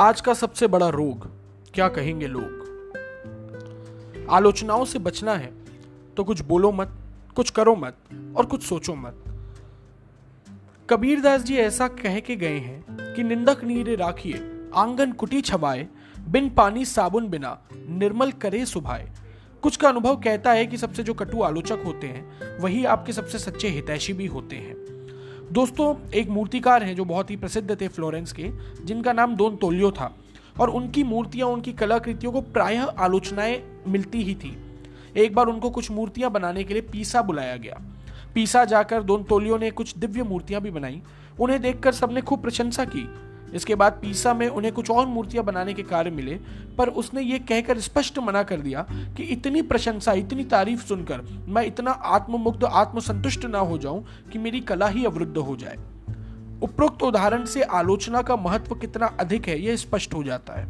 आज का सबसे बड़ा रोग, क्या कहेंगे लोग? आलोचनाओं से बचना है तो कुछ बोलो मत, कुछ करो मत, और कुछ सोचो मत। कबीरदास जी ऐसा कह के गए हैं कि निंदक नीरे राखिए, आँगन कुटी छवाए बिन पानी साबुन बिना, निर्मल करे सुभाए। कुछ का अनुभव कहता है कि सबसे जो कटु आलोचक होते हैं, वही आपके सबसे सच्चे हितैषी भी होते हैं। दोस्तों, एक मूर्तिकार हैं जो बहुत ही प्रसिद्ध थे फ्लोरेंस के, जिनका नाम दोन तोलियो था। और उनकी मूर्तियाँ, उनकी कलाकृतियों को प्रायः आलोचनाएँ मिलती ही थी। एक बार उनको कुछ मूर्तियाँ बनाने के लिए पीसा बुलाया गया। पीसा जाकर दोन तोलियो ने कुछ दिव्य मूर्तियाँ भी बनाई। उन्हें देखकर सबने खूब प्रशंसा की। इसके बाद पीसा में उन्हें कुछ और मूर्तियाँ बनाने के कार्य मिले, पर उसने ये कहकर स्पष्ट मना कर दिया कि इतनी प्रशंसा, इतनी तारीफ़ सुनकर मैं इतना आत्ममुग्ध, आत्मसंतुष्ट ना हो जाऊँ कि मेरी कला ही अवरुद्ध हो जाए। उपरोक्त उदाहरण से आलोचना का महत्व कितना अधिक है, यह स्पष्ट हो जाता है।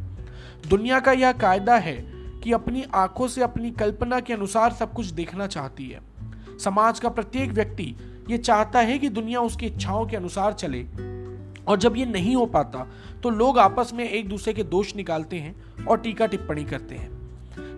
दुनिया का यह कायदा है कि अपनी आँखों से अपनी कल्पना के अनुसार सब कुछ देखना चाहती है। समाज का प्रत्येक व्यक्ति ये चाहता है कि दुनिया उसकी इच्छाओं के अनुसार चले। और जब ये नहीं हो पाता तो लोग आपस में एक दूसरे के दोष निकालते हैं और टीका टिप्पणी करते हैं।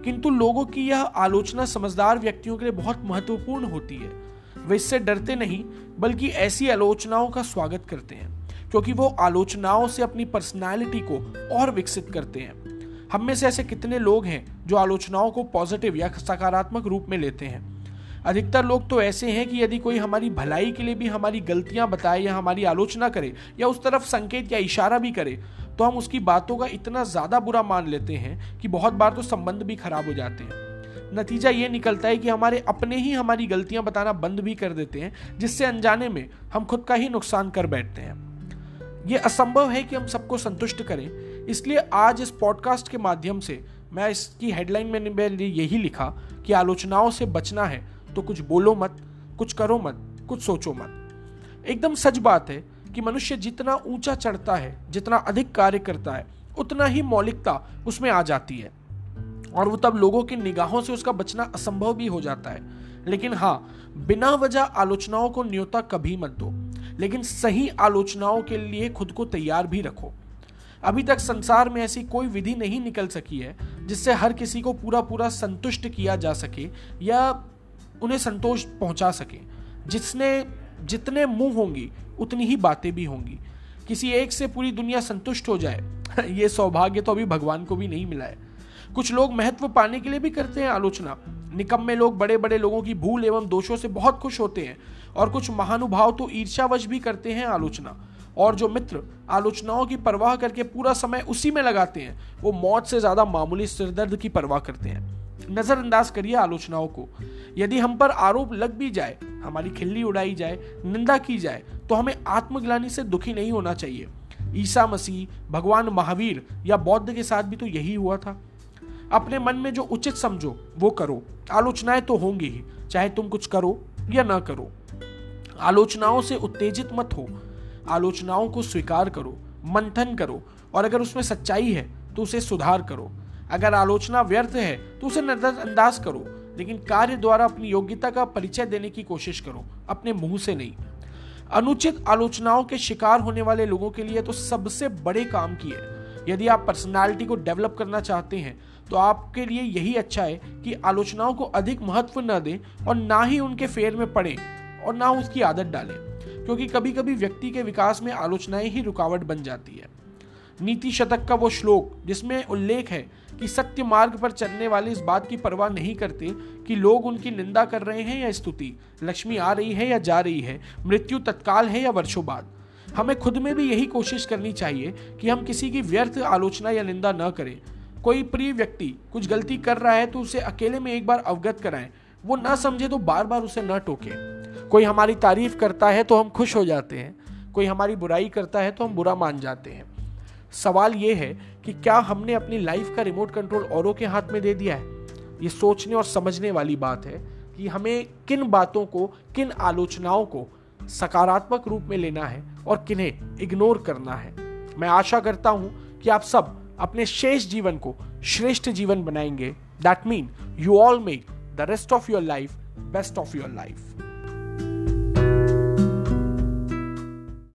किंतु लोगों की यह आलोचना समझदार व्यक्तियों के लिए बहुत महत्वपूर्ण होती है। वे इससे डरते नहीं, बल्कि ऐसी आलोचनाओं का स्वागत करते हैं, क्योंकि वो आलोचनाओं से अपनी पर्सनैलिटी को और विकसित करते हैं। हम में से ऐसे कितने लोग हैं जो आलोचनाओं को पॉजिटिव या सकारात्मक रूप में लेते हैं? अधिकतर लोग तो ऐसे हैं कि यदि कोई हमारी भलाई के लिए भी हमारी गलतियाँ बताए या हमारी आलोचना करे या उस तरफ़ संकेत या इशारा भी करे तो हम उसकी बातों का इतना ज़्यादा बुरा मान लेते हैं कि बहुत बार तो संबंध भी खराब हो जाते हैं। नतीजा ये निकलता है कि हमारे अपने ही हमारी गलतियाँ बताना बंद भी कर देते हैं, जिससे अनजाने में हम खुद का ही नुकसान कर बैठते हैं। ये असंभव है कि हम सबको संतुष्ट करें, इसलिए आज इस पॉडकास्ट के माध्यम से मैं इसकी हेडलाइन में यही लिखा कि आलोचनाओं से बचना है तो कुछ बोलो मत, कुछ करो मत, कुछ सोचो मत। एकदम सच बात है कि मनुष्य जितना ऊँचा चढ़ता है, जितना अधिक कार्य करता है, उतना ही मौलिकता उसमें आ जाती है। और वो तब लोगों की निगाहों से उसका बचना असंभव भी हो जाता है। लेकिन हाँ बिना वजह आलोचनाओं को न्योता कभी मत दो, लेकिन सही आलोचनाओं के लिए खुद को तैयार भी रखो। अभी तक संसार में ऐसी कोई विधि नहीं निकल सकी है, जिससे हर किसी को पूरा पूरा संतुष्ट किया जा सके या उन्हें संतोष पहुँचा सके। जिसने, जितने मुँह होंगी, उतनी ही बातें भी होंगी। किसी एक से पूरी दुनिया संतुष्ट हो जाए, ये सौभाग्य तो अभी भगवान को भी नहीं मिला है। कुछ लोग महत्व पाने के लिए भी करते हैं आलोचना। निकम में लोग बड़े बड़े लोगों की भूल एवं दोषों से बहुत खुश होते हैं और कुछ महानुभाव तो ईर्ष्यावश भी करते हैं आलोचना। और जो मित्र आलोचनाओं की परवाह करके पूरा समय उसी में लगाते हैं, वो मौत से ज़्यादा मामूली सिरदर्द की परवाह करते हैं। नजरअंदाज करिए आलोचनाओं को। यदि हम पर आरोप लग भी जाए, हमारी खिल्ली उड़ाई जाए, निंदा की जाए तो हमें आत्मग्लानी से दुखी नहीं होना चाहिए। ईसा मसीह, भगवान महावीर या बौद्ध के साथ भी तो यही हुआ था। अपने मन में जो उचित समझो, वो करो। आलोचनाएँ तो होंगी ही, चाहे तुम कुछ करो या ना करो। आलोचनाओं से उत्तेजित मत हो। आलोचनाओं को स्वीकार करो, मंथन करो, और अगर उसमें सच्चाई है तो उसे सुधार करो। अगर आलोचना व्यर्थ है तो उसे नजरअंदाज करो, लेकिन कार्य द्वारा अपनी योग्यता का परिचय देने की कोशिश करो, अपने मुँह से नहीं। अनुचित आलोचनाओं के शिकार होने वाले लोगों के लिए तो सबसे बड़े काम की है। यदि आप पर्सनालिटी को डेवलप करना चाहते हैं तो आपके लिए यही अच्छा है कि आलोचनाओं को अधिक महत्व न दें और ना ही उनके फेर में पड़े और ना उसकी आदत डालें, क्योंकि कभी कभी व्यक्ति के विकास में आलोचनाएँ ही रुकावट बन जाती है। नीति शतक का वो श्लोक, जिसमें उल्लेख है कि सत्य मार्ग पर चलने वाले इस बात की परवाह नहीं करते कि लोग उनकी निंदा कर रहे हैं या स्तुति, लक्ष्मी आ रही है या जा रही है, मृत्यु तत्काल है या वर्षों बाद। हमें खुद में भी यही कोशिश करनी चाहिए कि हम किसी की व्यर्थ आलोचना या निंदा न करें। कोई प्रिय व्यक्ति कुछ गलती कर रहा है तो उसे अकेले में एक बार अवगत कराएँ। वो ना समझे तो बार बार उसे न टोके। कोई हमारी तारीफ़ करता है तो हम खुश हो जाते हैं। कोई हमारी बुराई करता है तो हम बुरा मान जाते हैं। सवाल ये है कि क्या हमने अपनी लाइफ का रिमोट कंट्रोल औरों के हाथ में दे दिया है? ये सोचने और समझने वाली बात है कि हमें किन बातों को, किन आलोचनाओं को सकारात्मक रूप में लेना है और किन्हें इग्नोर करना है। मैं आशा करता हूँ कि आप सब अपने शेष जीवन को श्रेष्ठ जीवन बनाएँगे। That mean you all make the rest of your life best of your life